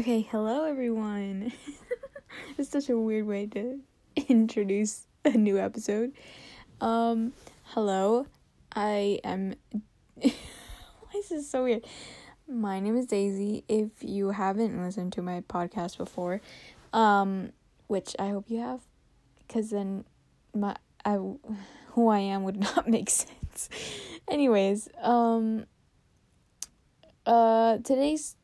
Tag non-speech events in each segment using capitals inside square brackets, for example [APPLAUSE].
Okay, hello everyone. [LAUGHS] it's such a weird way to [LAUGHS] introduce a new episode. Um, hello. I am [LAUGHS] Why is this so weird? My name is Daisy. If you haven't listened to my podcast before, um, which I hope you have, because then my I who I am would not make sense. Anyways, um, uh, today's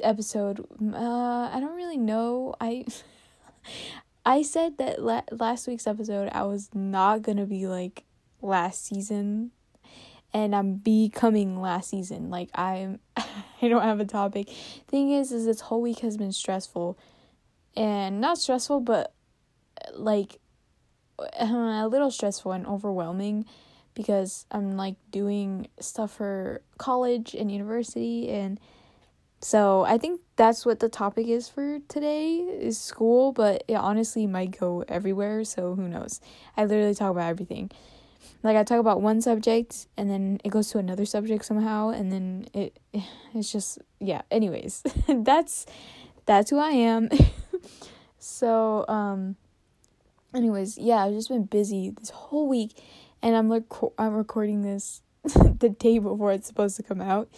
episode uh i don't really know. I [LAUGHS] i said that la- last week's episode i was not gonna be like last season and i'm becoming last season. Like i'm [LAUGHS] i don't have a topic. Thing is is this whole week has been stressful and not stressful but like a little stressful and overwhelming because i'm like doing stuff for college and university and so I think that's what the topic is for today is school, but it honestly might go everywhere, so who knows. I literally talk about everything. Like I talk about one subject and then it goes to another subject somehow and then it [SIGHS] it's just yeah, anyways. [LAUGHS] that's that's who I am. [LAUGHS] so um anyways, yeah, I've just been busy this whole week and I'm like I'm recording this [LAUGHS] the day before it's supposed to come out.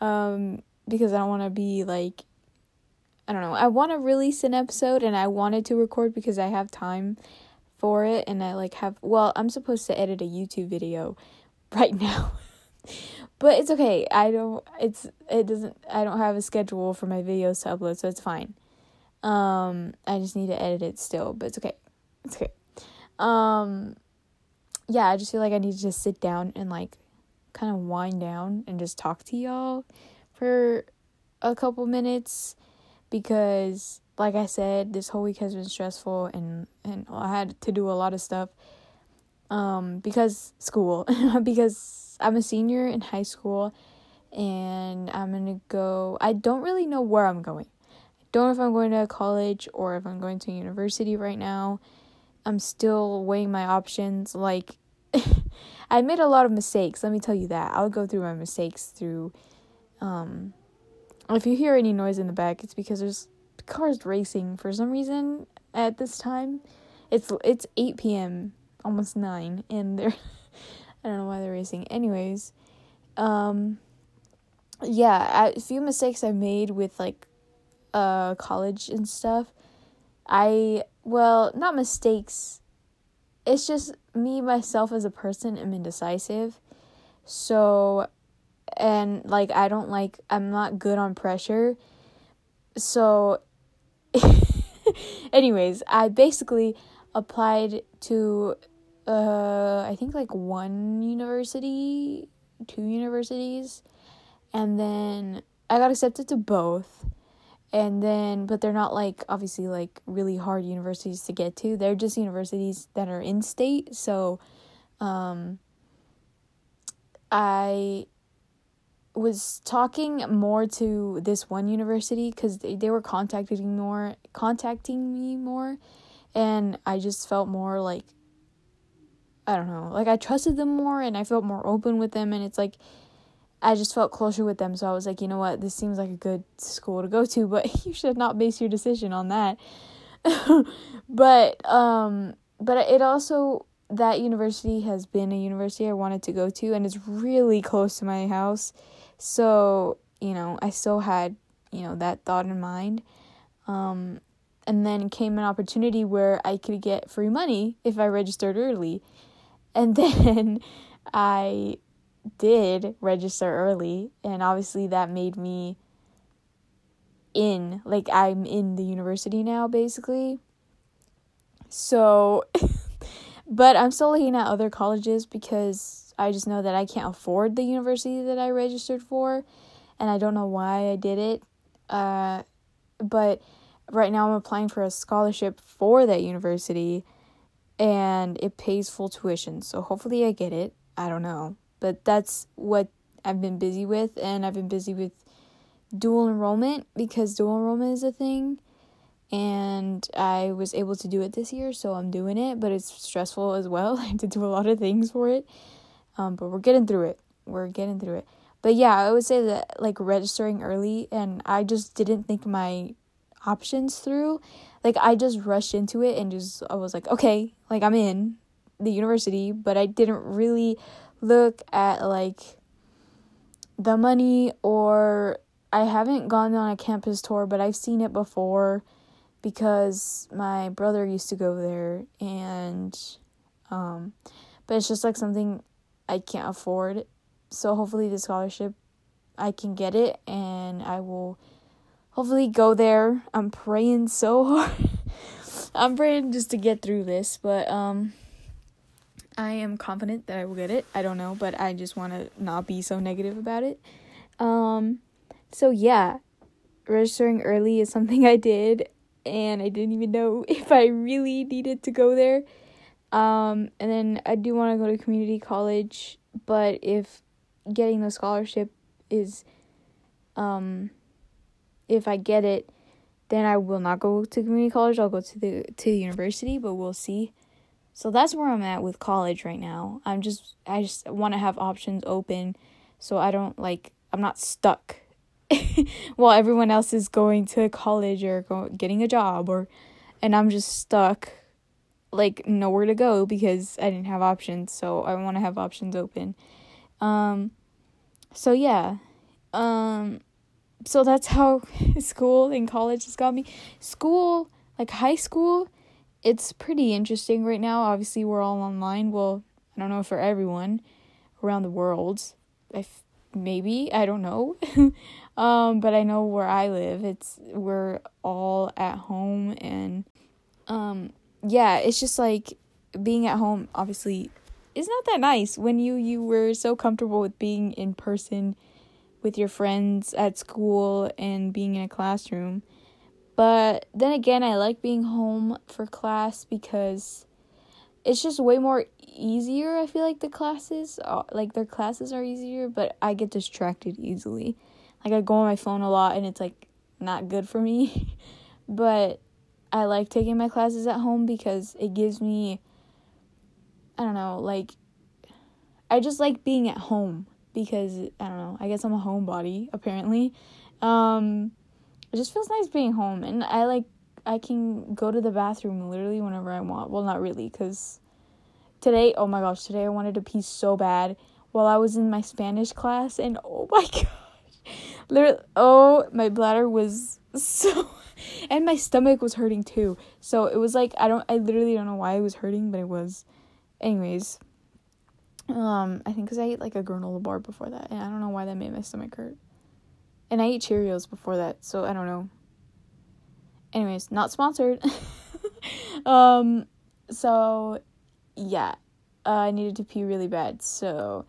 Um because I don't want to be like I don't know. I want to release an episode and I wanted to record because I have time for it and I like have well, I'm supposed to edit a YouTube video [LAUGHS] right now. but it's okay. I don't it's it doesn't I don't have a schedule for my videos to upload, so it's fine. Um I just need to edit it still, but it's okay. It's okay. Um yeah, I just feel like I need to just sit down and like kind of wind down and just talk to y'all for a couple minutes because like I said, this whole week has been stressful and and I had to do a lot of stuff um because school [LAUGHS] because I'm a senior in high school and I'm going to go I don't really know where I'm going. I don't know if I'm going to college or if I'm going to university right now. I'm still weighing my options like [LAUGHS] I made a lot of mistakes, let me tell you that. I'll go through my mistakes through um, if you hear any noise in the back, it's because there's cars racing for some reason at this time. It's it's 8 p.m., almost 9, and they're [LAUGHS] I don't know why they're racing. Anyways, um yeah, a few mistakes I made with like uh college and stuff. I well, not mistakes. It's just me myself as a person am indecisive. So and like I don't like I'm not good on pressure. So [LAUGHS] anyways, I basically applied to uh I think like one university, two universities, and then I got accepted to both. And then but they're not like obviously like really hard universities to get to. They're just universities that are in state. So um I was talking more to this one university because they, they were contacting more contacting me more and i just felt more like i don't know like i trusted them more and i felt more open with them and it's like i just felt closer with them. So i was like you know what? This seems like a good school to go to [LAUGHS] but you should not base your decision on that. [LAUGHS] But um but it also that university has been a university i wanted to go to and it's really close to my house so, you know, I still had, you know, that thought in mind. Um, and then came an opportunity where I could get free money if I registered early. And [LAUGHS] then I did register early, and obviously that made me in. Like, I'm in the university now, basically. So, [LAUGHS] but I'm still looking at other colleges because I just know that I can't afford the university that I registered for, and I don't know why I did it. Uh, but right now I'm applying for a scholarship for that university, and it pays full tuition. So hopefully I get it. I don't know, but that's what I've been busy with, and I've been busy with dual enrollment because dual enrollment is a thing and I was able to do it this year, so I'm doing it, but it's stressful as well. [LAUGHS] I have to do a lot of things for it. Um, but we're getting through it. We're getting through it. But yeah, I would say that like registering early, and I just didn't think my options through. Like I just rushed into it and just I was like, okay, like I'm in the university, but I didn't really look at like the money or I haven't gone on a campus tour, but I've seen it before because my brother used to go there and um but it's just like something I can't afford. So hopefully the scholarship I can get it and I will hopefully go there. I'm praying so hard. [LAUGHS] I'm praying just to get through this, but um I am confident that I will get it. I don't know, but I just want to not be so negative about it. Um so yeah, registering early is something [LAUGHS] I did and I didn't even know [LAUGHS] if I really needed to go there. Um, and then I do want to go to community college, but if getting the scholarship is, um, if I get it, then I will not go to community college. I'll go to the to the university, but we'll see. So that's where I'm at with college right now. I'm just I just want to have options open, so I don't like I'm not stuck [LAUGHS] while everyone else is going to college or go, getting a job or and I'm just stuck like nowhere to go because I didn't have options so I want to have options open. Um so yeah. Um so that's [LAUGHS] how school and college has got me. School like high school it's pretty interesting right now. Obviously we're all online. Well I don't know for everyone around the world. If maybe I don't know. [LAUGHS] Um, but I know where I live, it's we're all at home and um yeah, it's just like being at home obviously is not that nice when you you were so comfortable with being in person with your friends at school and being in a classroom. But then again, I like being home for class because it's just way more easier. I feel like the classes, uh, like their classes are easier, but I get distracted easily. Like I go on my phone a lot and it's like not good for me. [LAUGHS] but I like taking my classes at home because it gives me I don't know, like I just like being at home because I don't know, I guess I'm a homebody apparently. Um it just feels nice being home and I like I can go to the bathroom literally whenever I want. Well, not really cuz today, oh my gosh, today I wanted to pee so bad while I was in my Spanish class and oh my [LAUGHS] god literally oh my bladder was [LAUGHS] so and my stomach was hurting too. So it was like i don't i literally don't know why it was hurting but it was. Anyways um i think because i ate like a granola bar before that and i don't know why that made my stomach hurt. And i ate cheerios before that so i don't know. Anyways not sponsored. [LAUGHS] Um so yeah uh, i needed to pee really bad so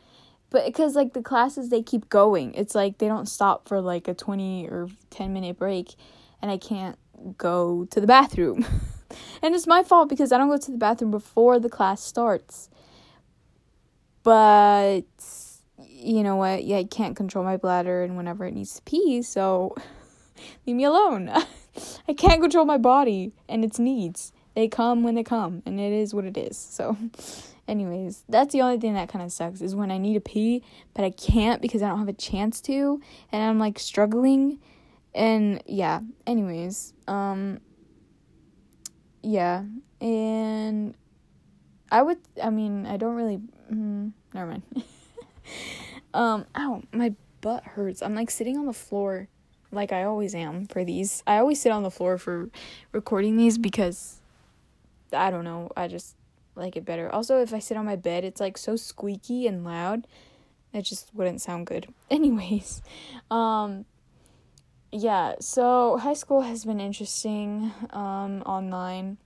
but because like the classes they keep going. It's like they don't stop for like a 20 or 10 minute break and i can't go to the bathroom. [LAUGHS] And it's my fault because i don't go to the bathroom before the class starts. But you know what? Yeah i can't control my bladder and whenever it needs to pee so [LAUGHS] leave me alone. [LAUGHS] I can't control my body and its needs. They come when they come and it is what it is. So Anyways, that's the only thing that kind of sucks is when I need to pee, but I can't because I don't have a chance to, and I'm like struggling. And yeah, anyways, um, yeah, and I would, I mean, I don't really, mm, never mind. [LAUGHS] um, ow, my butt hurts. I'm like sitting on the floor like I always am for these. I always sit on the floor for recording these because I don't know, I just like it better. Also, if I sit on my bed, it's like so squeaky and loud. It just wouldn't sound good. [LAUGHS] Anyways, um yeah, so high school has been interesting um online.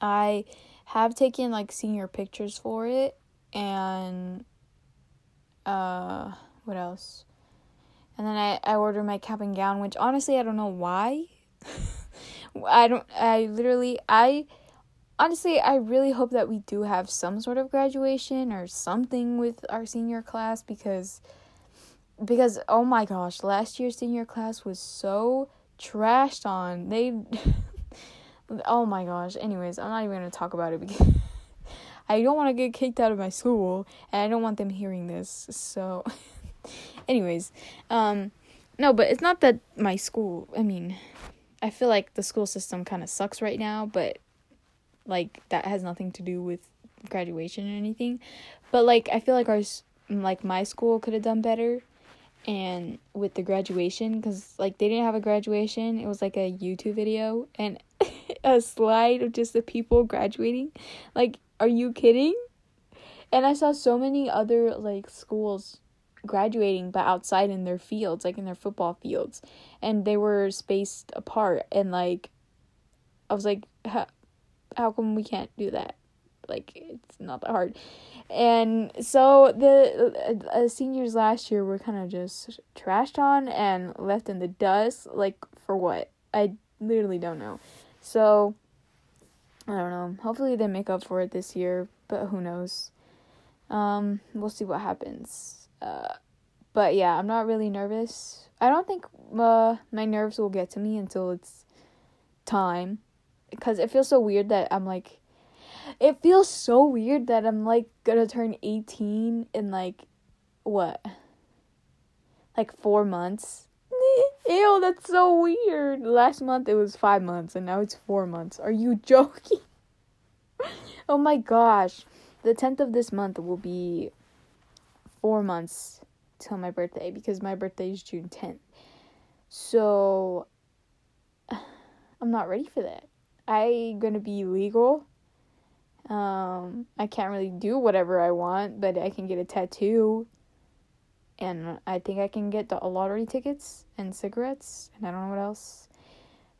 I have taken like senior pictures for it and uh what else? And then I I ordered my cap and gown, which honestly I don't know why. [LAUGHS] I don't I literally I honestly, I really hope that we do have some sort of graduation or something with our senior class because because oh my gosh, last year's senior class was so trashed on. They [LAUGHS] oh my gosh. Anyways, I'm not even going to talk about it because [LAUGHS] I don't want to get kicked out of my school and I don't want them hearing this. So [LAUGHS] anyways, um no, but it's not that my school, I mean, I feel like the school system kind of sucks right now, but like that has nothing to do with graduation or anything. But like I feel like our like my school could have done better and with the graduation cuz like they didn't have a graduation. It was like a YouTube video and [LAUGHS] a slide of just the people graduating. Like are you kidding? And I saw so many other like schools graduating but outside in their fields, like in their football fields. And they were spaced apart and like I was like how, how come we can't do that? Like it's not that hard. And so the uh, seniors last year were kind of just trashed on and left in the dust like for what? I literally don't know. So I don't know. Hopefully they make up for it this year, but who knows. Um, we'll see what happens. Uh, but yeah, I'm not really nervous. I don't think uh, my nerves will get to me until it's time. Because it feels so weird that I'm like. It feels so weird that I'm like gonna turn 18 in like. What? Like four months. [LAUGHS] Ew, that's so weird. Last month it was five months and now it's four months. Are you [LAUGHS] joking? oh my gosh the 10th of this month will be four months till my birthday because my birthday is June 10th. So [SIGHS] I'm not ready for that. I'm gonna be legal. Um, I can't really do whatever I want, but I can get a tattoo. And I think I can get the lottery tickets and cigarettes, and I don't know what else.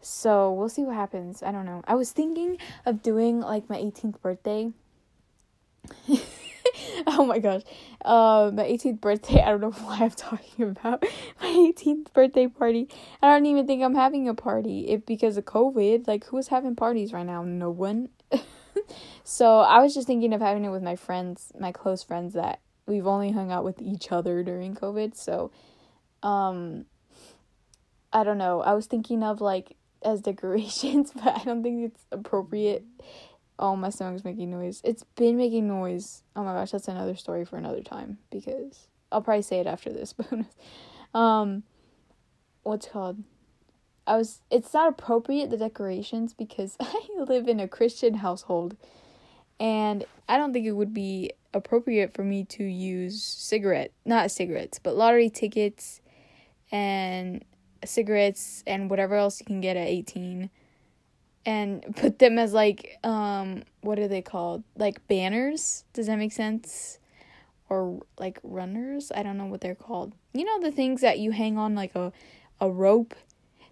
So we'll see what happens. I don't know. I was thinking of doing like my 18th birthday [LAUGHS] oh my gosh. Uh, my 18th birthday, [LAUGHS] I don't know why I'm talking about [LAUGHS] my 18th birthday party. I don't even think I'm having a party. If because of COVID, like who's having parties right now? No one. So I was just thinking of having it with my friends, my close friends that we've only hung out with each other during COVID. So, um, I don't know. I was thinking of like as [LAUGHS] decorations, but I don't think it's appropriate Oh, my stomach's making noise. It's been making noise. Oh my gosh, that's another story for another time because I'll probably say it after this. [LAUGHS] But um, what's called? I was. It's not appropriate the decorations because [LAUGHS] I live in a Christian household, and I don't think it would be appropriate for me to use cigarette, not cigarettes, but lottery tickets, and cigarettes and whatever else you can get at eighteen and [LAUGHS] put them as like um what are they called? Like banners? Does that make sense? Or like runners? I don't know what they're called. You know the things that you hang on like a a rope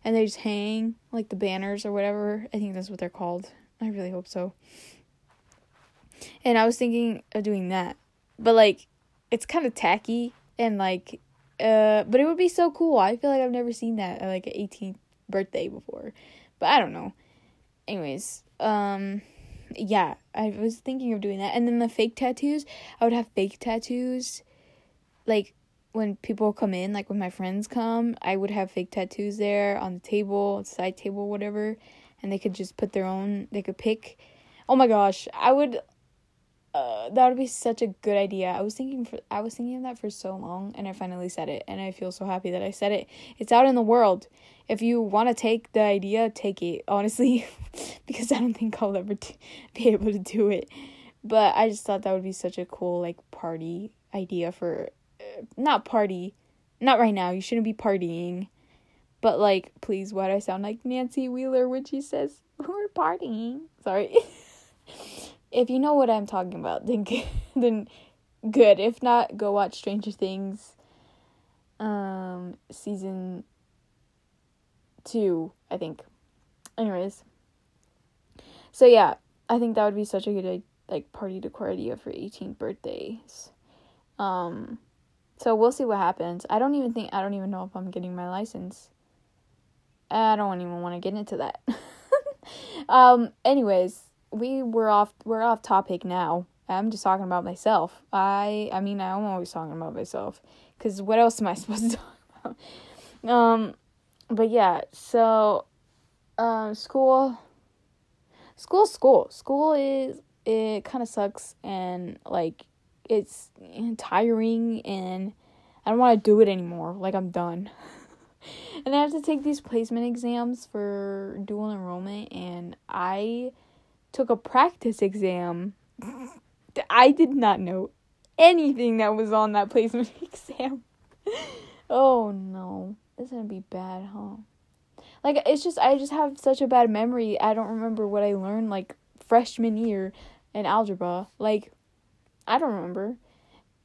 and they just hang like the banners or whatever. I think that's what they're called. I really hope so. And I was thinking of doing that. But like it's kind of tacky and like uh but it would be so cool. I feel like I've never seen that at like an 18th birthday before. But I don't know anyways, um yeah, I was thinking of doing that. And then the fake tattoos, I would have fake tattoos like when people come in, like when my friends come, I would have fake tattoos there on the table, side table, whatever, and they could just put their own, they could pick. Oh my gosh, I would uh, that would be such a good idea. I was thinking for I was thinking of that for so long and I finally said it and I feel so happy that I said it. It's out in the world. If you want to take the idea, take it. Honestly, [LAUGHS] because I don't think I'll ever t- be able to do it. But I just thought that would be such a cool like party idea for not party. Not right now. You shouldn't be partying. But like please why do I sound like Nancy Wheeler when she says [LAUGHS] we're partying? Sorry. [LAUGHS] if you know what I'm talking about, then [LAUGHS] then good. If not, go watch Stranger Things um season 2, I think. Anyways. So yeah, I think that would be such a good like party decor idea for 18th birthdays. Um so we'll see what happens. I don't even think I don't even know if I'm getting my license. I don't even want to get into that. [LAUGHS] um anyways, we were off we're off topic now. I'm just talking about myself. I I mean I'm always talking about myself cuz what else am I [LAUGHS] supposed to talk about? Um but yeah, so um school school school. School is it kind of sucks and like it's tiring and I don't want to do it anymore. Like I'm done. [LAUGHS] and I have to take these placement exams for dual enrollment and I took a practice exam. I did not know anything that was on that placement [LAUGHS] exam. oh no. This is gonna be bad, huh? Like it's just I just have such a bad memory. I don't remember what I learned like freshman year in algebra. Like I don't remember.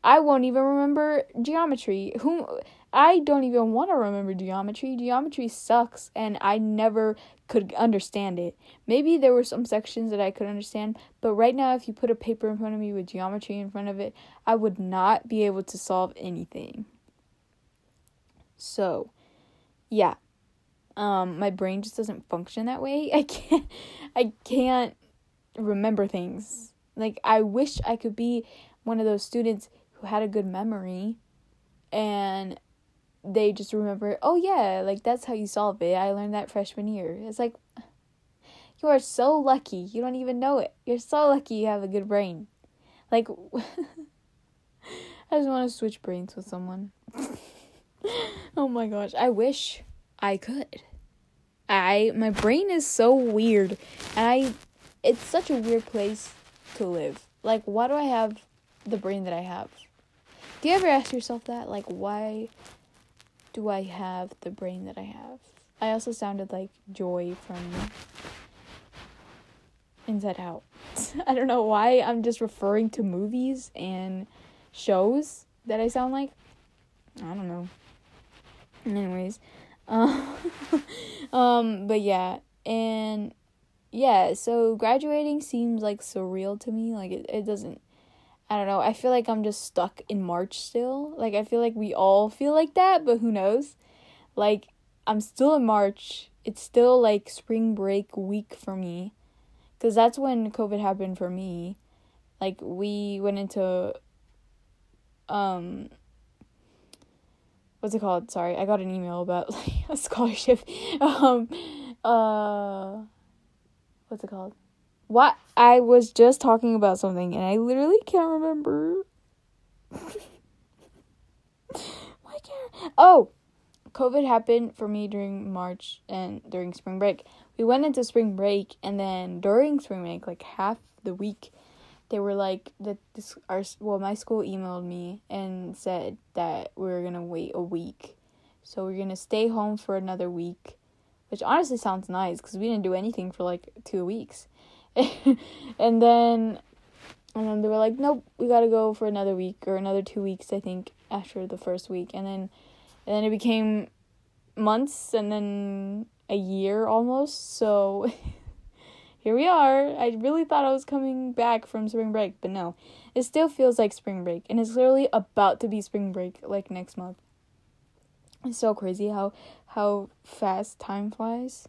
I won't even remember geometry. Who I don't even want to remember geometry. Geometry sucks and I never could understand it. Maybe there were some sections that I could understand, but right now if you put a paper in front of me with geometry in front of it, I would not be able to solve anything. So, yeah. Um my brain just doesn't function that way. [LAUGHS] I can't I can't remember things. Like I wish I could be one of those students who had a good memory and they just remember, oh yeah, like that's how you solve it. I learned that freshman year. It's like, you are so lucky. You don't even know it. You're so lucky you have a good brain. Like, [LAUGHS] I just want to switch brains with someone. [LAUGHS] oh my gosh. I wish I could. I, my brain is so weird. And I, it's such a weird place to live. Like, why do I have the brain that I have? Do you ever ask yourself that? Like, why do I have the brain that I have? I also sounded like Joy from Inside Out. [LAUGHS] I don't know why I'm just referring to movies and shows that I sound like. I don't know. Anyways, um, [LAUGHS] um, but yeah, and yeah, so graduating seems like surreal to me. Like it, it doesn't I don't know. I feel like I'm just stuck in March still. Like I feel like we all feel like that, but who knows? Like I'm still in March. It's still like spring break week for me. Cuz that's when COVID happened for me. Like we went into um what's it called? Sorry, I got an email about [LAUGHS] like a scholarship. [LAUGHS] Um uh what's it called? What? I was just talking about something and I literally can't remember. [LAUGHS] Why can't Oh, COVID happened for me during March and during spring break. We went into spring break and then during spring break, like half the week, they were like that this our well my school emailed me and said that we are gonna wait a week, so we're gonna stay home for another week, which honestly sounds nice because we didn't do anything for like two weeks. [LAUGHS] and then and then they were like, Nope, we gotta go for another week or another two weeks, I think, after the first week. And then and then it became months and then a year almost. So [LAUGHS] here we are. I really thought I was coming back from spring break, but no. It still feels like spring break and it's literally about to be spring break like next month. It's so crazy how how fast time flies.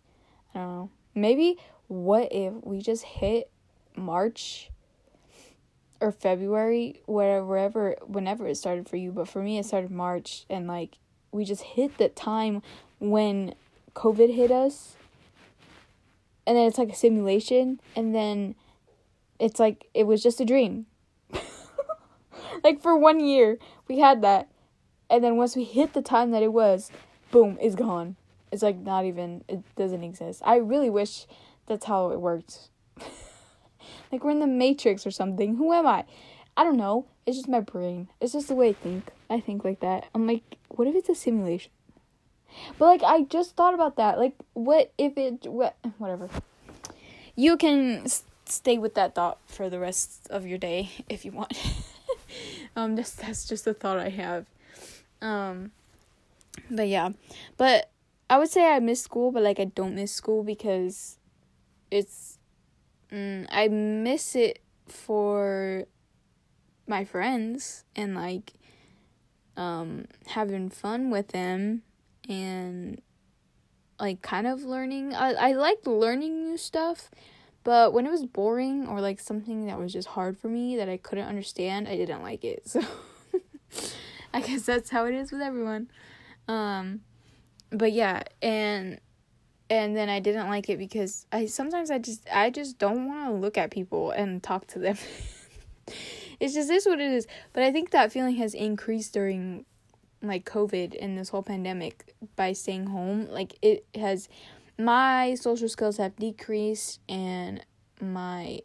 I don't know. Maybe what if we just hit March or February, wherever, whenever it started for you, but for me, it started March, and like we just hit the time when COVID hit us, and then it's like a simulation, and then it's like it was just a dream. [LAUGHS] like for one year, we had that, and then once we hit the time that it was, boom, it's gone. It's like not even, it doesn't exist. I really wish that's how it worked. [LAUGHS] like we're in the Matrix or something. Who am I? I don't know. It's just my brain. It's just the way I think. I think like that. I'm like, what if it's a simulation? But like I just thought about that. Like what if it what [LAUGHS] whatever. You can stay with that thought for the rest of your day if you want. [LAUGHS] um just that's just a thought I have. Um but yeah. But I would say I miss school, but like I don't miss school because it's mm, I miss it for my friends and like um having fun with them and like kind of learning I I like learning new stuff but when it was boring or like something that was just hard for me that I couldn't understand I didn't like it so [LAUGHS] [LAUGHS] I guess that's how it is with everyone um but yeah and and then I didn't like it because I sometimes I just I just don't want to look at people and talk to them. [LAUGHS] it's just this what it is. But I think that feeling has increased during like COVID and this whole pandemic by staying home, like it has my social skills have decreased and my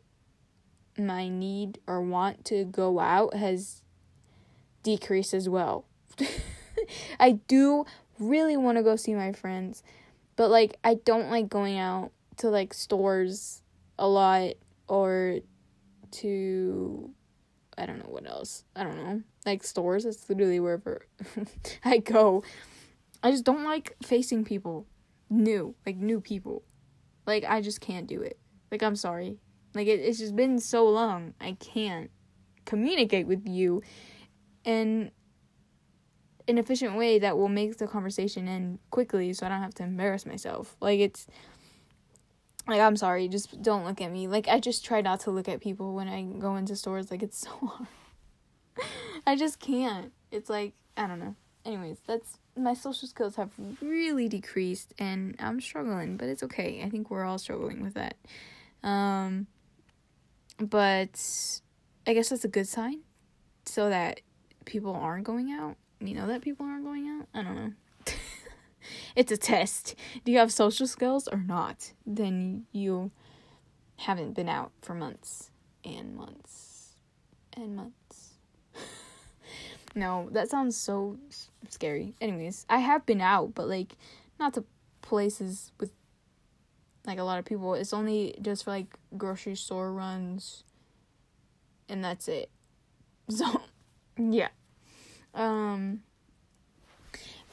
my need or want to go out has decreased as well. [LAUGHS] I do really want to go see my friends, but like I don't like going out to like stores a lot or to I don't know what else. I don't know. Like stores, that's literally wherever [LAUGHS] I go. I just don't like facing people new, like new people. Like I just can't do it. Like I'm sorry. Like it, it's just been so long. I can't communicate with you in an efficient way that will make the conversation end quickly so I don't have to embarrass myself. Like it's like I'm sorry, just don't look at me. Like I just try not to look at people when I go into stores. Like it's [LAUGHS] so hard. I just can't. It's like I don't know. Anyways, that's my social skills have really decreased and I'm struggling, but it's okay. I think we're all struggling with that. Um but I guess that's a good sign so that people aren't going out. You know that people aren't going out? I don't know. [LAUGHS] it's a test. Do you have social skills or not? Then you haven't been out for months and months and months. [LAUGHS] no, that sounds so scary. Anyways, I have been out, but like not to places with like a lot of people. It's only just for like grocery store runs and that's it. [LAUGHS] So, yeah. Um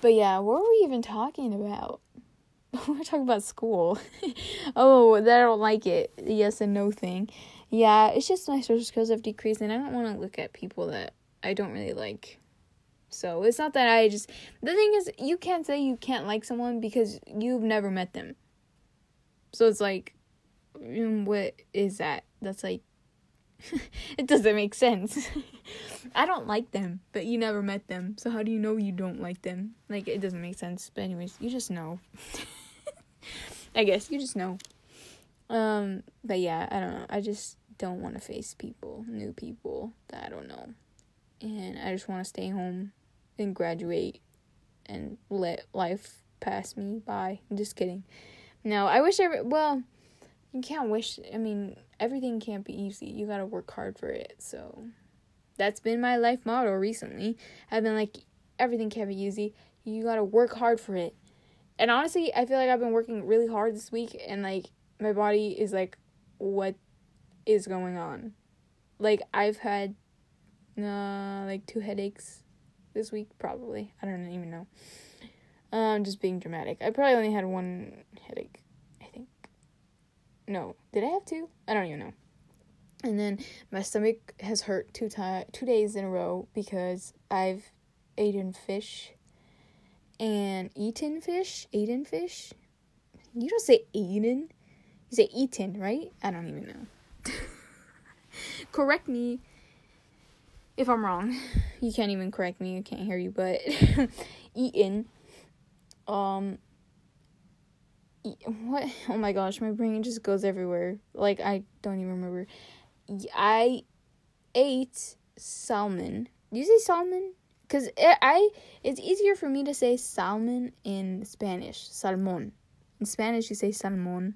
but yeah, what were we even talking about? [LAUGHS] we're talking about school. [LAUGHS] oh, that I don't like it. Yes and no thing. Yeah, it's just my social skills have decreased and I don't want to look at people that I don't really like. So it's not that I just. The thing is, you can't say you can't like someone because you've never met them. So it's like, mm, what is that? That's like, [LAUGHS] it doesn't make sense. [LAUGHS] I don't like them, but you never met them. So how do you know you don't like them? Like, it doesn't make sense. But, anyways, you just know. [LAUGHS] I guess you just know. Um, but yeah, I don't know. I just don't want to face people, new people that I don't know. And I just want to stay home and graduate and let life pass me by. I'm just kidding. No, I wish every well, you can't wish. I mean, everything can't be easy. You gotta work hard for it. So, that's been my life motto recently. I've been like, everything can't be easy. You gotta work hard for it. And honestly, I feel like I've been working really hard this week, and like my body is like, what is going on? Like I've had, uh, like two headaches this week, probably. I don't even know. Um, just being dramatic. I probably only had one headache. No, did I have two? I don't even know. And then my stomach has hurt two time two days in a row because I've eaten fish and eaten fish, eaten fish. You don't say eaten, you say eaten, right? I don't even know. [LAUGHS] Correct me if I'm wrong, you can't even correct me. I can't hear you, but [LAUGHS] eaten. Um. What? [LAUGHS] Oh my gosh, my brain just goes everywhere. Like I don't even remember. I ate salmon. You say salmon? Cause it, I it's easier for me to say salmon in Spanish. Salmon. In Spanish, you say salmon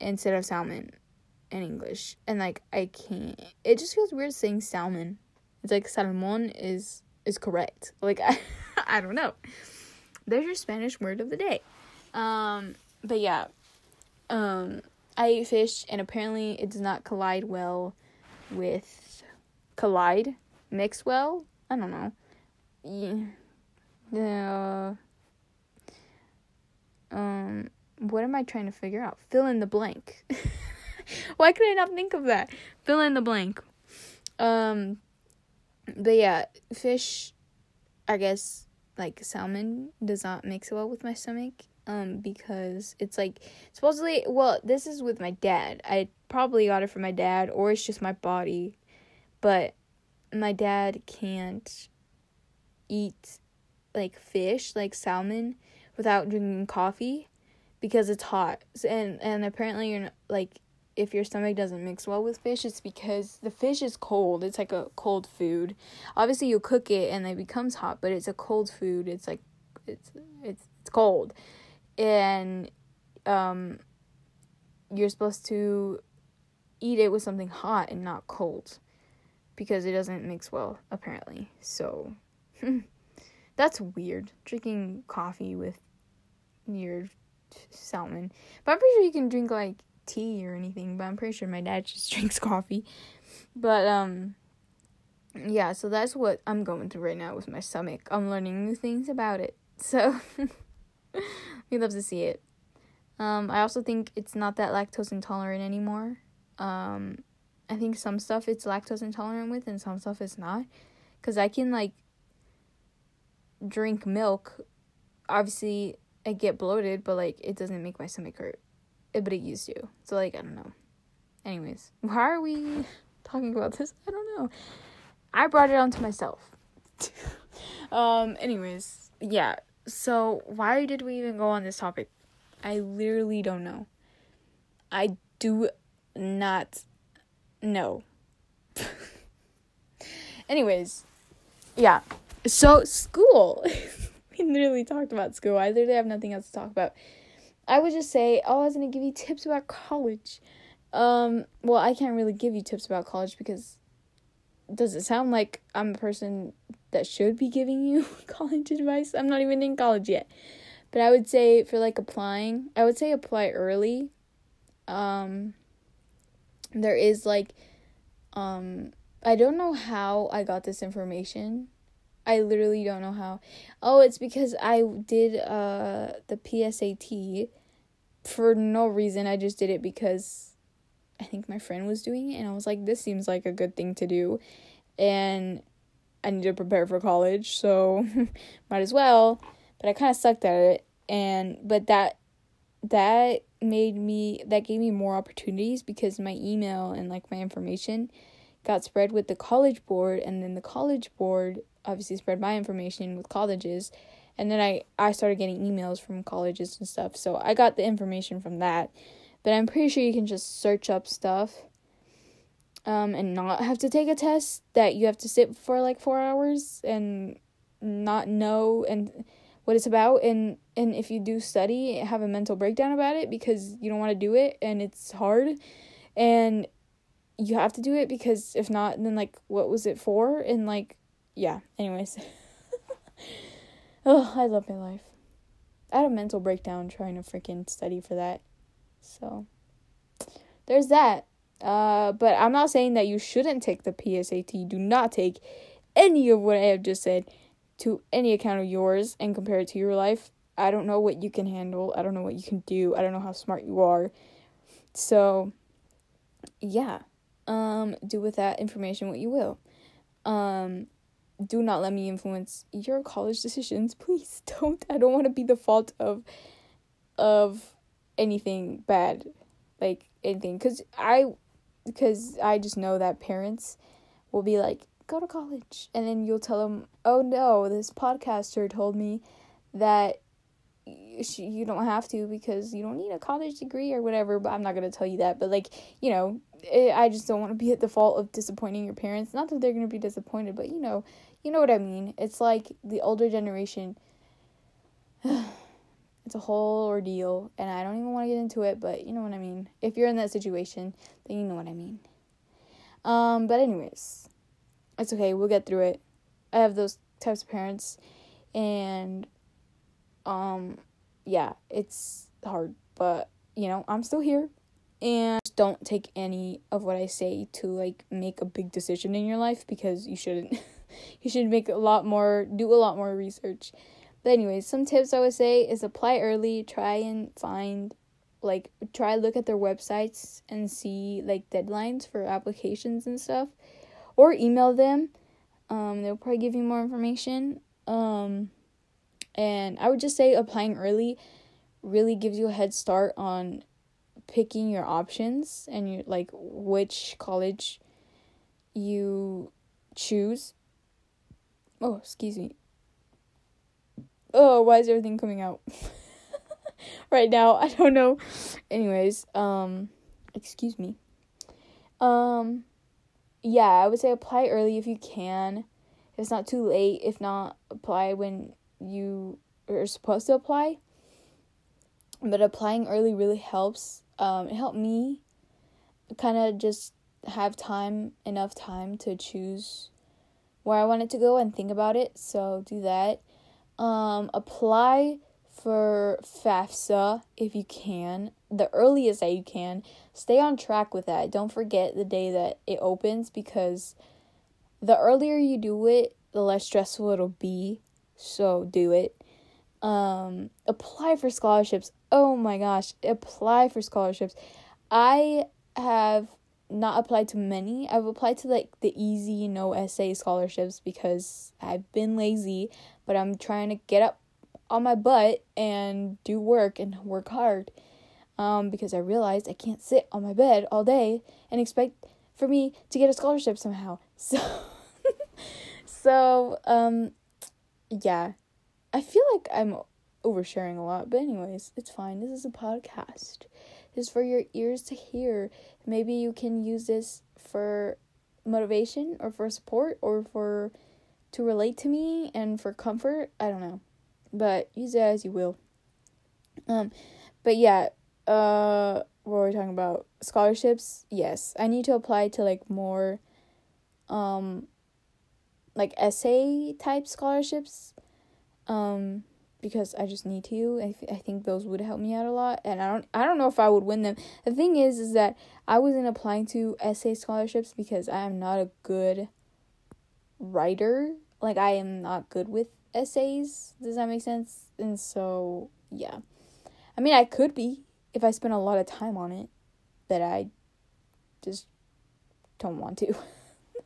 instead of salmon in English. And like I can't it just feels weird saying salmon. It's like salmon is is correct. Like I [LAUGHS] I don't know. There's your Spanish word of the day. Um but yeah. Um I ate fish and apparently it does not collide well with collide mix well. I don't know. Yeah. Uh, um what am I trying to figure out? Fill in the blank. [LAUGHS] Why could I not think of that? Fill in the blank. Um, but yeah, fish, I guess, like salmon does not mix well with my stomach. Um, because it's like supposedly, well, this is with my dad. I probably got it from my dad, or it's just my body. But my dad can't eat like fish, like salmon, without drinking coffee because it's hot. And and apparently you're like if your stomach doesn't mix well with fish, it's because the fish is cold. It's like a cold food. Obviously, you cook it and it becomes hot, but it's a cold food. It's like it's it's it's cold, and um, you're supposed to eat it with something hot and not cold because it doesn't mix well apparently. So [LAUGHS] that's weird. Drinking coffee with your salmon. But I'm pretty sure you can drink like tea or anything, but I'm pretty sure my dad just [LAUGHS] drinks coffee. But um yeah, so that's what I'm going through right now with my stomach. I'm learning new things about it. So [LAUGHS] we love to see it. Um I also think it's not that lactose intolerant anymore. Um I think some stuff it's lactose intolerant with and some stuff it's not. Cuz I can like drink milk. Obviously, I get bloated, but like it doesn't make my stomach hurt. It, but it used to. So like I don't know. Anyways, [LAUGHS] why are we [LAUGHS] talking about this? I don't know. I brought it on to myself. [LAUGHS] um anyways, yeah. So why did we even go on this topic? I literally don't know. I do not know. [LAUGHS] anyways, yeah. So school. [LAUGHS] we literally talked about school. I literally have nothing else to talk about. I would just say, oh, I was gonna give you tips about college. Um, well, I can't really give you tips about college because does it sound like I'm a person that should be giving you [LAUGHS] college advice? I'm not even in college yet. But I would say for like applying, I would say apply early. Um there is like um I don't know how I got this information I literally don't know how. Oh, it's because I did uh the PSAT for no reason. I just did it because I think my friend was doing it and I was like this seems like a good thing to do and I need to prepare for college, so [LAUGHS] might as well. But I kind of sucked at it and but that that made me that gave me more opportunities because my email and like my information got spread with the college board and then the college board obviously spread my information with colleges and then I I started getting emails from colleges and stuff. So I got the information from that. But I'm pretty sure you can just search up stuff um and not have to take a test that you have to sit for like 4 hours and not know and what it's about and and if you do study have a mental breakdown about it because you don't want to do it and it's hard and you have to do it because if not then like what was it for and like yeah, anyways. [LAUGHS] oh, I love my life. I had a mental breakdown trying to freaking study for that. So, there's that. Uh, but I'm not saying that you shouldn't take the PSAT. Do not take any of what I have just said to any account of yours and compare it to your life. I don't know what you can handle. I don't know what you can do. I don't know how smart you are. So, yeah. Um, do with that information what you will. Um, do not let me influence your college decisions. [LAUGHS] Please don't. I don't want to be the fault of of anything bad. Like anything cuz I because I just know that parents will be like go to college and then you'll tell them, "Oh no, this podcaster told me that you don't have to because you don't need a college degree or whatever but i'm not going to tell you that but like you know eh, i just don't want to be at the fault of disappointing your parents not that they're going to be disappointed but you know you know what I mean? It's like the older generation. [SIGHS] [SIGHS] it's a whole ordeal, and I don't even want to get into it, but you know what I mean. If you're in that situation, then you know what I mean. Um, but anyways, it's okay. We'll get through it. I have those types of parents, and um, yeah, it's hard, but you know, I'm still here, and don't take any of what I say to like make a big decision in your life because you shouldn't. [LAUGHS] you should make a lot more, do a lot more research. But anyways, some tips I would say is apply early, try and find like try look at their websites and see like deadlines for applications and stuff or email them. Um they'll probably give you more information. Um and I would just say applying early really gives you a head start on picking your options and you like which college you choose Oh, excuse me. Oh, why is everything coming out [LAUGHS] right now? I don't know. Anyways, um excuse me. Um yeah, I would say apply early if you can. If it's not too late, if not apply when you are supposed to apply. But applying early really helps. Um it helped me kind of just have time enough time to choose where I wanted to go and think about it. So do that. Um, apply for FAFSA if you can, the earliest that you can. Stay on track with that. Don't forget the day that it opens because the earlier you do it, the less stressful it'll be. So do it. Um, apply for scholarships. Oh my gosh, apply for scholarships. I have not applied to many. I've applied to like the easy no essay scholarships because I've been lazy, but I'm trying to get up on my butt and do work and work hard. Um, because I realized I can't sit on my bed all day and expect for me to get a scholarship somehow. [LAUGHS] So so um yeah. I feel like I'm oversharing a lot, but anyways, it's fine. This is a podcast is for your ears to hear. Maybe you can use this for motivation or for support or for to relate to me and for comfort. I don't know. But use it as you will. Um but yeah, uh what were we talking about? Scholarships? Yes. I need to apply to like more um like essay type scholarships. Um because I just need to. I, th- I think those would help me out a lot, and I don't I don't know if I would win them. The thing is, is that I wasn't applying to essay scholarships because I am not a good writer. Like I am not good with essays. Does that make sense? And so yeah, I mean I could be if I spent a lot of time on it, but I just don't want to.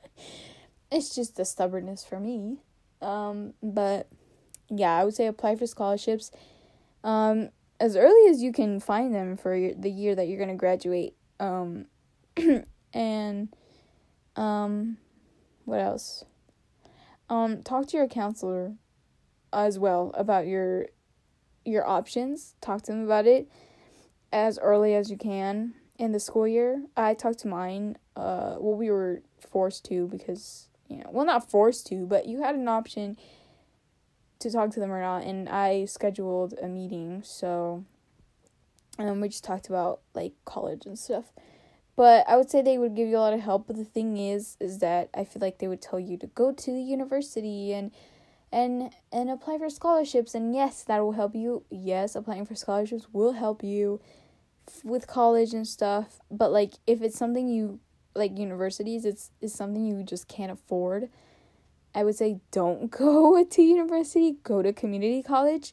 [LAUGHS] it's just the stubbornness for me. Um, but yeah, I would say apply for scholarships um, as early as you can find them for your, the year that you're going to graduate. Um, [CLEARS THROAT] and um, what else? Um, talk to your counselor as well about your your options. Talk to them about it as early as you can in the school year. I talked to mine. Uh, well, we were forced to because you know, well, not forced to, but you had an option to talk to them or not and I scheduled a meeting so um we just talked about like college and stuff. But I would say they would give you a lot of help, but the thing is is that I feel like they would tell you to go to the university and and and apply for scholarships and yes, that will help you. Yes, applying for scholarships will help you f- with college and stuff, but like if it's something you like universities, it's is something you just can't afford I would say don't [LAUGHS] go to university, go to community college.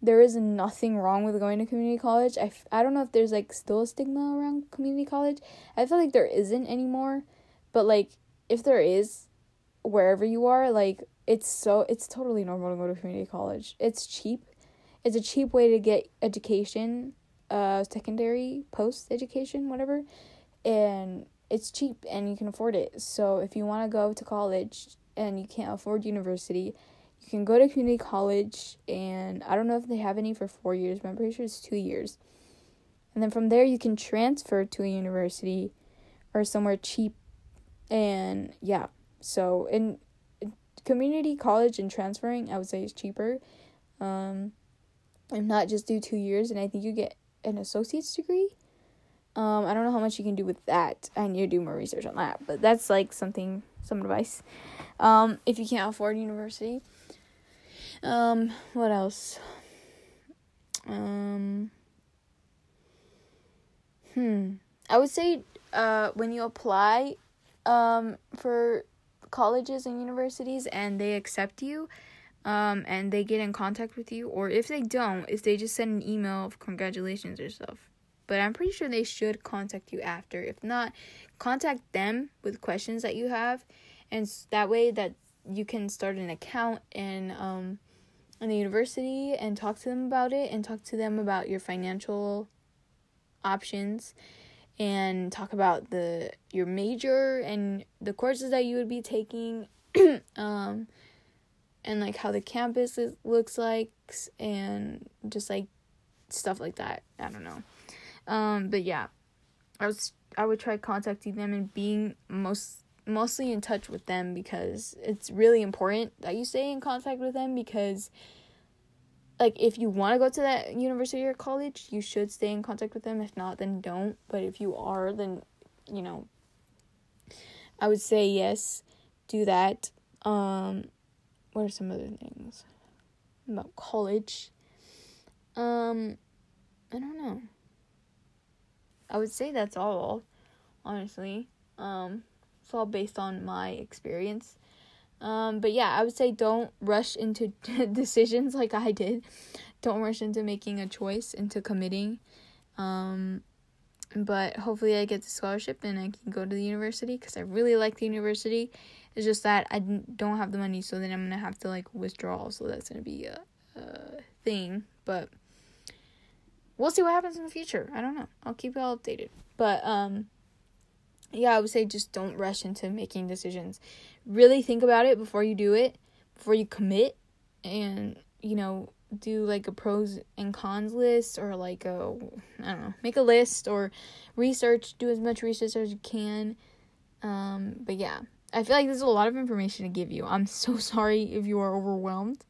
There is nothing wrong with going to community college. I, f- I don't know if there's like still a stigma around community college. I feel like there isn't anymore. But like if there is wherever you are, like it's so it's totally normal to go to community college. It's cheap. It's a cheap way to get education, uh secondary, post education, whatever. And it's cheap and you can afford it. So if you want to go to college, and you can't afford university, you can go to community college and I don't know if they have any for 4 years, but I'm pretty sure it's 2 years. And then from there you can transfer to a university or somewhere cheap and yeah. So in community college and transferring, I would say is cheaper. Um and not just do 2 years and I think you get an associate's degree. Um, I don't know how much you can do with that. I need to do more research on that, but that's like something, some advice um, if you can't afford university. Um, what else? Um, hmm. I would say uh, when you apply um, for colleges and universities and they accept you um, and they get in contact with you, or if they don't, if they just send an email of congratulations or stuff. But I'm pretty sure they should contact you after. If not, contact them with questions that you have and that way that you can start an account in um in the university and talk to them about it and talk to them about your financial options and talk about the your major and the courses that you would be taking [CLEARS THROAT] um and like how the campus is, looks like and just like stuff like that. I don't know. Um but yeah. I was I would try contacting them and being most mostly in touch with them because it's really important that you stay in contact with them because like if you want to go to that university or college, you should stay in contact with them. If not, then don't. But if you are, then you know, I would say yes, do that. Um what are some other things about college? Um I don't know. I would say that's all, honestly. Um it's all based on my experience. Um, but yeah, I would say don't rush into [LAUGHS] decisions like I did. Don't rush into making a choice, into committing. Um, but hopefully, I get the scholarship and I can go to the university because I really like the university. It's just that I don't have the money, so then I'm gonna have to like withdraw. So that's gonna be a, a thing. But we'll see what happens in the future. I don't know. I'll keep you all updated. But um, yeah, I would say just don't rush into making decisions. Really think about it before you do it, before you commit, and you know, do like a pros and cons list or like a I don't know, make a list or research, do as much research as you can. Um, but yeah, I feel like there's a lot of information to give you. I'm so [LAUGHS] sorry if you are overwhelmed.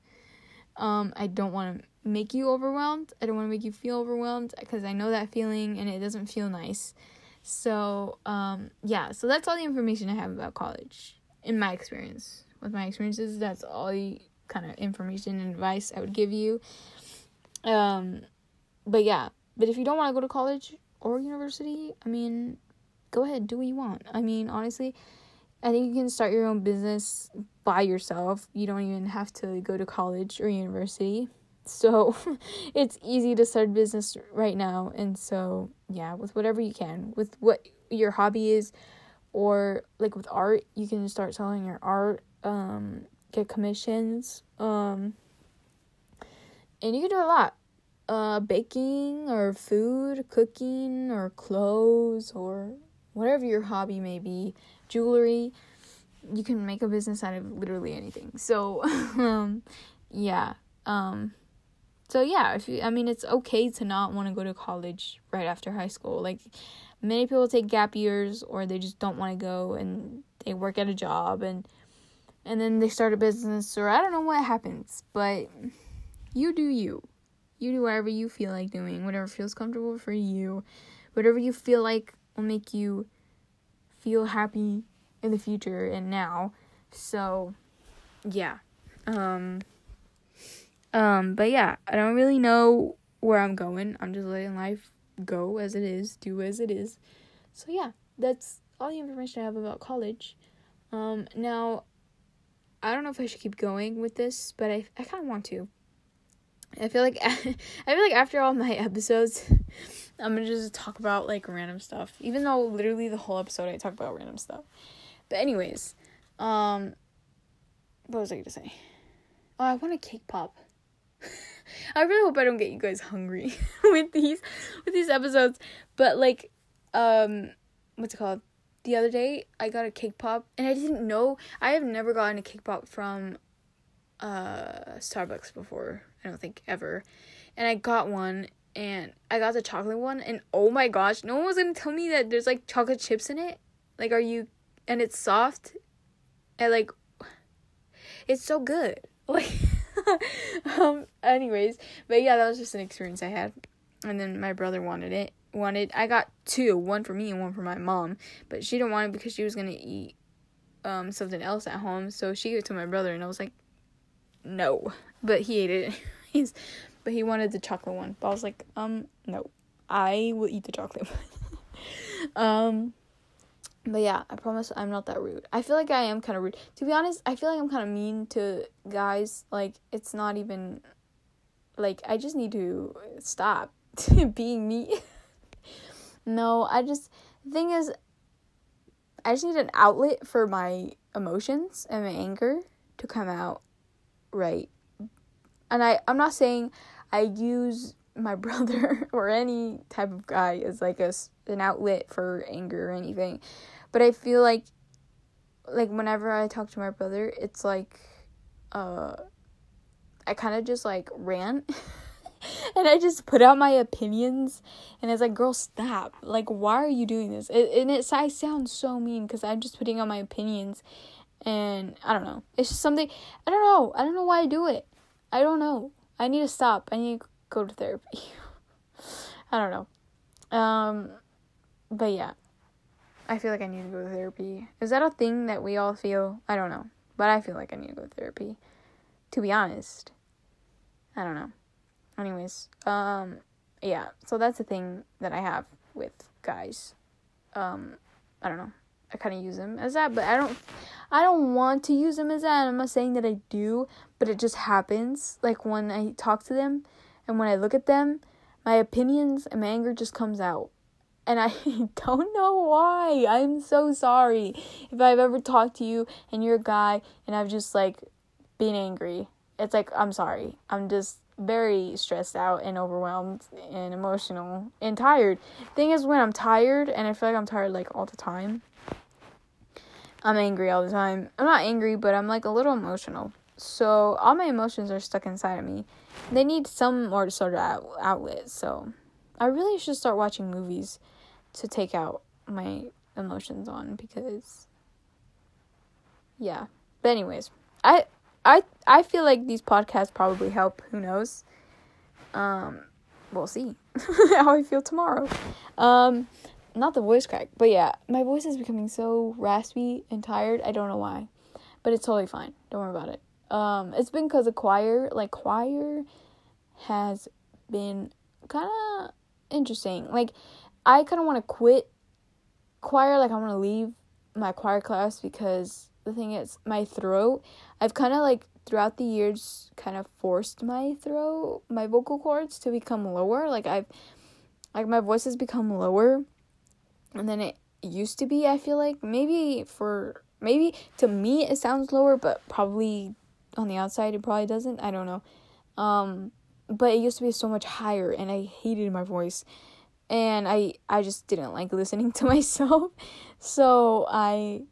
Um, I don't want to make you overwhelmed. I don't want to make you feel overwhelmed because I know that feeling and it doesn't feel nice. So, um, yeah, so that's all the information I have about college in my experience. With my experiences, that's all the kind of information and advice I would give you. Um, but yeah, but if you don't want to go to college or university, I mean, go ahead, do what you want. I mean, honestly, I think you can start your own business by yourself. You don't even have to go to college or university. So [LAUGHS] it's easy to start a business right now. And so, yeah, with whatever you can, with what your hobby is, or like with art, you can start selling your art, um, get commissions, um, and you can do a lot. Uh, baking or food, cooking or clothes or whatever your hobby may be, jewelry. You can make a business out of literally anything. So, [LAUGHS] um, yeah. Um, so yeah, if you, I mean, it's okay to not want to go to college right after high school. Like many people take gap years, or they just don't want to go and they work at a job and and then they start a business, or I don't know what happens, but you do you. You do whatever you feel like doing, whatever feels comfortable for you, whatever you feel like will make you feel happy in the future and now. So, yeah. Um um, but yeah, I don't really know where I'm going. I'm just letting life go as it is, do as it is. So yeah, that's all the information I have about college. Um, now, I don't know if I should keep going with this, but I I kind of want to. I feel like [LAUGHS] I feel like after all my [LAUGHS] episodes, I'm gonna just talk about like random stuff. Even though literally the whole episode I talk about random stuff. But anyways, um, what was I gonna say? Oh, I want a cake pop. [LAUGHS] I really hope I don't get you guys hungry [LAUGHS] with these with these episodes. But like um what's it called? The other day I got a cake pop and I didn't know I have never gotten a cake pop from uh Starbucks before. I don't think ever. And I got one and I got the chocolate one and oh my gosh, no one was gonna tell me that there's like chocolate chips in it. Like are you and it's soft and like it's so good. [LAUGHS] Like um anyways but yeah that was just an experience i had. And then my brother wanted it wanted i got two one for me and one for my mom but she didn't want it because she was gonna eat um something else at home so she gave it to my brother and i was like no. But he ate it [LAUGHS] He's, but he wanted the chocolate one. But i was like um no. I will eat the chocolate [LAUGHS] one. Um but yeah, I promise I'm not that rude. I feel like I am kind of rude. To be honest, I feel like I'm kind of mean to guys. Like, it's not even. Like, I just need to stop [LAUGHS] being me. [LAUGHS] no, I just. The thing is, I just need an outlet for my emotions and my anger to come out right. And I, I'm not saying I use my [LAUGHS] brother or any type of guy as like a, an outlet for anger or anything. But I feel like like whenever I talk to my brother, it's like uh I kind of just like rant [LAUGHS] and I just put out my opinions, and it's like, girl, stop! Like, why are you doing this? It, and it I sound so mean because I'm just putting out my opinions, and I don't know. It's just something I don't know. I don't know why I do it. I don't know. I need to stop. I need to go to therapy. [LAUGHS] I don't know. Um, but yeah, I feel like I need to go to therapy. Is that a thing that we all feel? I don't know, but I feel like I need to go to therapy. To be honest, I don't know. Anyways, um, yeah. So that's the thing that I have with guys. Um, I don't know. I kind of use them as that, but I don't. I don't want to use them as that. I'm not saying that I do, but it just happens. Like when I talk to them, and when I look at them, my opinions and my anger just comes out. And I [LAUGHS] don't know why. I'm so sorry if I've ever talked to you and you're a guy and I've just like been angry. It's like I'm sorry. I'm just very stressed out and overwhelmed and emotional and tired. Thing is when I'm tired and I feel like I'm tired like all the time. I'm angry all the time. I'm not angry, but I'm like a little emotional. So all my emotions are stuck inside of me. They need some more sort of outlet. So I really should start watching movies to take out my emotions on because yeah. But anyways, I I I feel like these podcasts probably help. Who knows? Um, we'll see [LAUGHS] how I feel tomorrow. Um, not the voice crack, but yeah, my voice is becoming so raspy and tired. I don't know why, but it's totally fine. Don't worry about it. Um, it's been because of choir. Like choir has been kind of interesting. Like I kind of want to quit choir. Like I want to leave my choir class because the thing is my throat i've kind of like throughout the years kind of forced my throat my vocal cords to become lower like i've like my voice has become lower and then it used to be i feel like maybe for maybe to me it sounds lower but probably on the outside it probably doesn't i don't know um but it used to be so much higher and i hated my voice and i i just didn't like listening to [LAUGHS] myself so i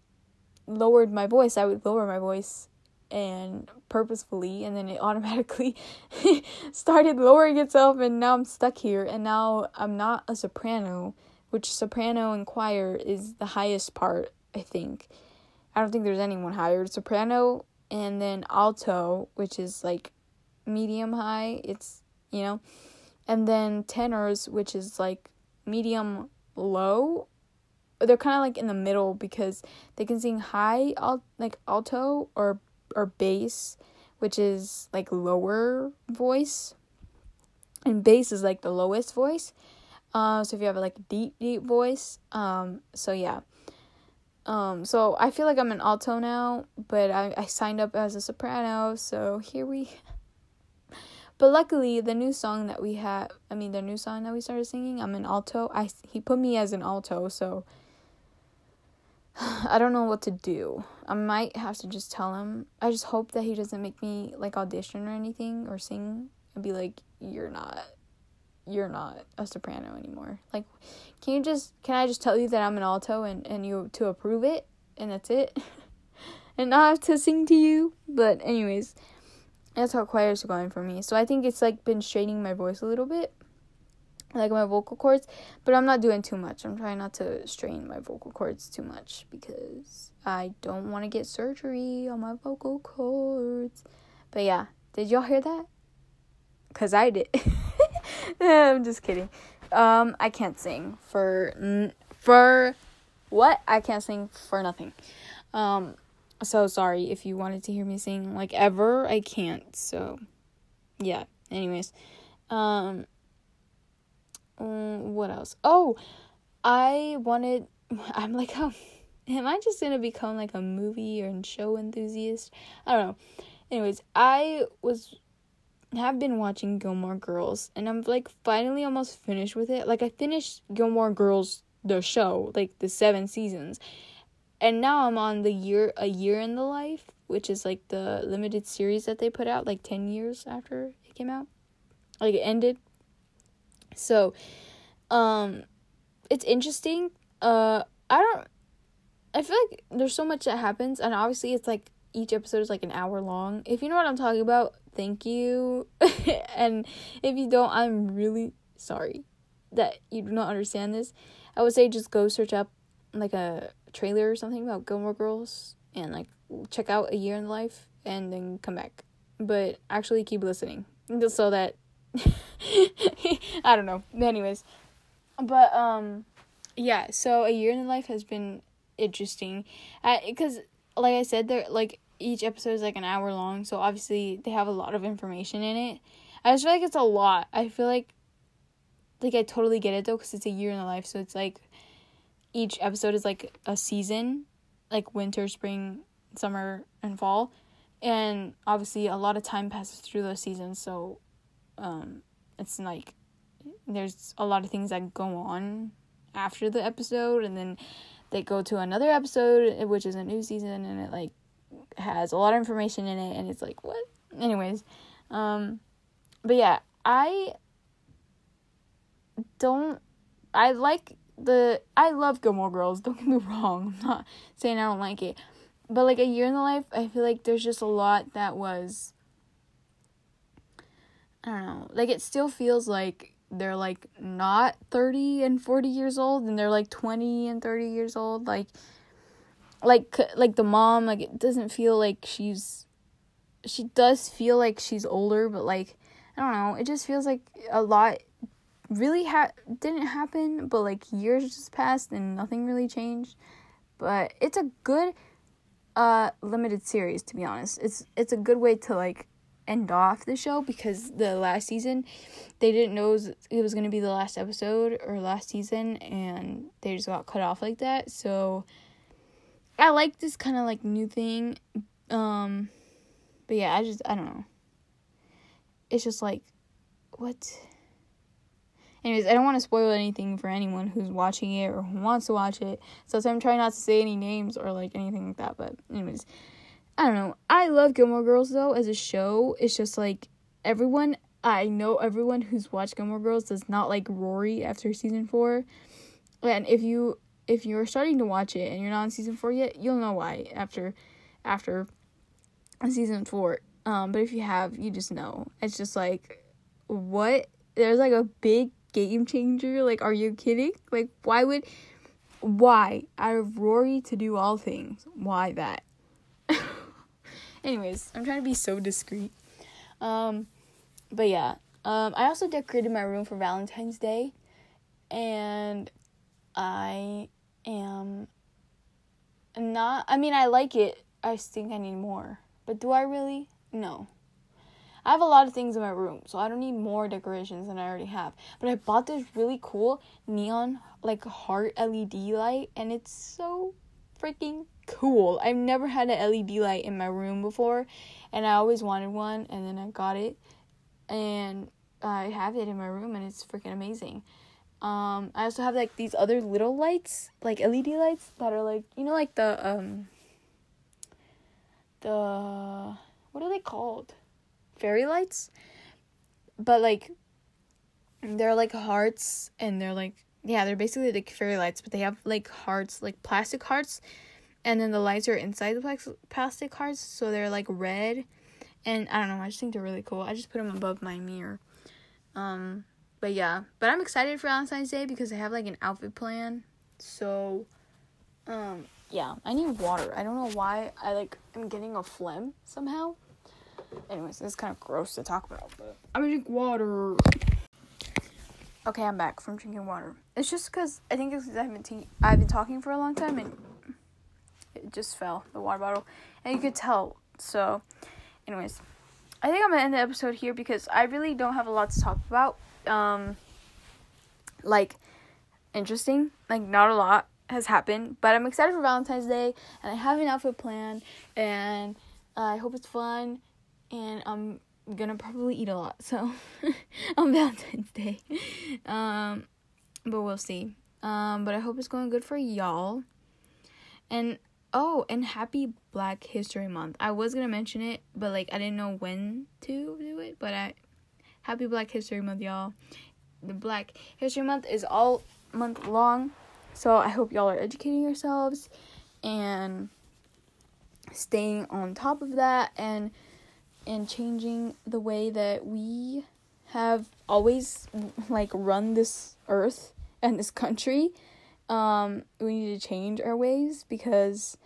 lowered my voice, I would lower my voice and purposefully and then it [LAUGHS] automatically started lowering itself and now I'm stuck here and now I'm not a soprano, which soprano and choir is the highest part, I think. I don't think there's anyone higher. Soprano and then alto, which is like medium high. It's, you know, and then tenors, which is like medium low they're kind of like in the middle because they can sing high alt like alto or or bass which is like lower voice. And bass is like the lowest voice. Uh, so if you have like deep deep voice um so yeah. Um so i feel like i'm an alto now but i, I signed up as a soprano so here we [LAUGHS] but luckily the new song that we have i mean the new song that we started singing i'm an alto i he put me as an alto so [SIGHS] I don't know what to do. I might have to just tell him. I just hope that he doesn't make me like audition or anything or sing and be like, "You're not, you're not a soprano anymore." Like, can you just can I just tell you that I'm an alto and and you to approve it and that's it, [LAUGHS] and not have to sing to you. But anyways, that's how choirs are going for me. So I think it's like been straining my voice a little bit like my vocal cords, but I'm not doing too much. I'm trying not to strain my vocal cords too much because I don't want to get surgery on my vocal cords. But yeah, did y'all hear that? Cuz I did. [LAUGHS] I'm just kidding. Um I can't sing for for what? I can't sing for nothing. Um so sorry if you wanted to hear me sing like ever. I can't. So yeah. Anyways, um um, what else? Oh, I wanted. [LAUGHS] I'm like, oh, [LAUGHS] am I just gonna become like a movie or show enthusiast? I don't know. Anyways, I was have been watching Gilmore Girls and I'm like finally almost finished with it. Like I finished Gilmore Girls the show, like the 7 seasons. And now I'm on the year a year in the life, which is like the limited series that they put out like 10 years after it came out. Like it ended so, um, it's interesting. Uh, I don't. I feel like there's so much that happens, and obviously it's like each episode is like an hour long. If you know what I'm talking about, thank you. [LAUGHS] and if you don't, I'm really sorry that you do not understand this. I would say just go search up like a trailer or something about Gilmore Girls and like check out a year in life and then come back. But actually keep listening just so that [LAUGHS] I don't know. Anyways, but um yeah, so a year in life has been interesting. because like I said there like each episode is like an hour long, so obviously they have a lot of information in it. I just feel like it's a lot. I feel like like I totally get it though cuz it's a year in the life, so it's like each episode is like a season, like winter, spring, summer, and fall. And obviously a lot of time passes through those seasons, so um it's like there's a lot of things that go on after the episode and then they go to another episode which is a new season and it like has a lot of information in it and it's like what anyways um but yeah i don't i like the i love gilmore girls [LAUGHS] don't get me wrong i'm not saying i don't like it but like a year in the life i feel like there's just a lot that was i don't know like it still feels like they're like not 30 and 40 years old and they're like 20 and 30 years old like like like the mom like it doesn't feel like she's she does feel like she's older but like i don't know it just feels like a lot really ha- didn't happen but like years just passed and nothing really changed. But it's a good uh limited series to be honest. It's it's a good way to like end off the show because the last season they didn't know it was, going to be the last episode or last season and they just got cut off like that. So i like this kind of like new thing. Um but yeah i just i don't know. It's just like what anyways i don't want to spoil anything for anyone who's watching it or who wants to watch it so i'm trying not to say any names or like anything like that but anyways I don't know. I love Gilmore Girls though as a show. It's just like everyone I know everyone who's watched Gilmore Girls does not like Rory after season 4. And if you if you're starting to watch it and you're not on season 4 yet, you'll know why after after season 4. Um but if you have, you just know. It's just like what there's like a big game changer. Like are you kidding? Like why would why out of Rory to do all things? Why that? [LAUGHS] Anyways, I'm trying to be so discreet. Um, but yeah. Um, I also decorated my room for Valentine's Day, and I am not. I mean, I like it. I think I need more, but do I really? No. I have a lot of things in my room, so I don't need more decorations than I already have. But I bought this really cool neon like heart LED light, and it's so freaking cool. I've never had an LED light in my room before, and I always wanted one, and then I got it, and I have it in my room, and it's freaking amazing. Um, I also have like these other little lights, like LED lights that are like you know like the um the what are they called? Fairy lights, but like they're like hearts, and they're like yeah, they're basically like fairy lights, but they have like hearts, like plastic hearts and then the lights are inside the plastic hearts so they're like red. And I don't know, I just think they're really cool. I just put them above my mirror. Um, but yeah, but I'm excited for Valentine's Day because I have like an outfit plan. So, um, yeah, I need water. I don't know why I like i'm getting a phlegm somehow. Anyways, is kind of gross to talk about, but I'm gonna drink water. Okay, I'm back from drinking water. It's just because I think it's because I've been te- I've been talking for a long time and it just fell, the water bottle. And you could tell. So, anyways, I think I'm gonna end the episode here because I really don't have a lot to talk about. Um, like, interesting. Like, not a lot has happened, but I'm excited for Valentine's Day and I have an outfit plan and I hope it's fun and I'm gonna probably eat a lot so [LAUGHS] on Valentine's Day. Um, but we'll see. Um, but I hope it's going good for y'all. And Oh, and happy Black History Month. I was gonna mention it, but like I didn't know when to do it. But I happy Black History Month, y'all. The Black History Month is all month long, so I hope y'all are educating yourselves and staying on top of that and and changing the way that we have always like run this earth and this country um we need to change our ways because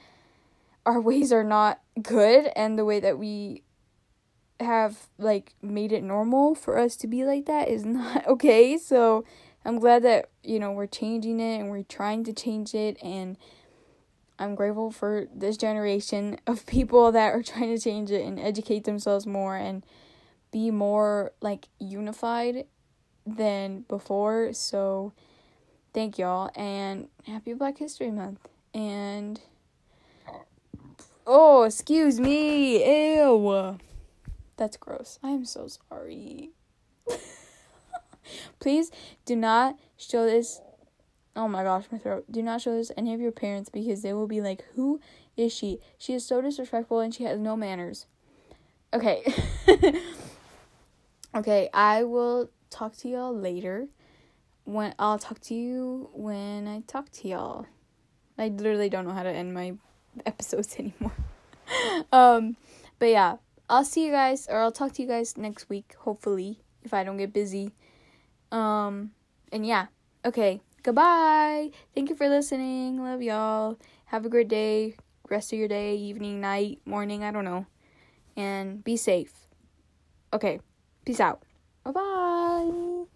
our ways are not good and the way that we have like made it normal for us to be like that is [LAUGHS] not okay. So i'm glad that you know we're changing it and we're trying to change it and I'm grateful for this generation of [LAUGHS] people that are trying to change it and educate themselves more and be more like unified than before. So thank y'all and happy Black History Month. And oh, excuse me. Ew. That's gross. I am so sorry. [LAUGHS] Please do not show this Oh my gosh, my throat. Do not show this to any of your parents because they will be like, Who is she? She is so disrespectful and she has no manners. Okay. [LAUGHS] okay, I will talk to y'all later. When I'll talk to you when I talk to y'all. I literally don't know how to end my episodes [LAUGHS] anymore. um, but yeah, I'll see you guys or I'll talk to you guys next week, hopefully, if I don't get busy. Um, and yeah. Okay. Goodbye. Thank you for listening. Love y'all. Have a great day, rest of your day, evening, night, morning, I don't know. And be safe. Okay. Peace out. Bye bye.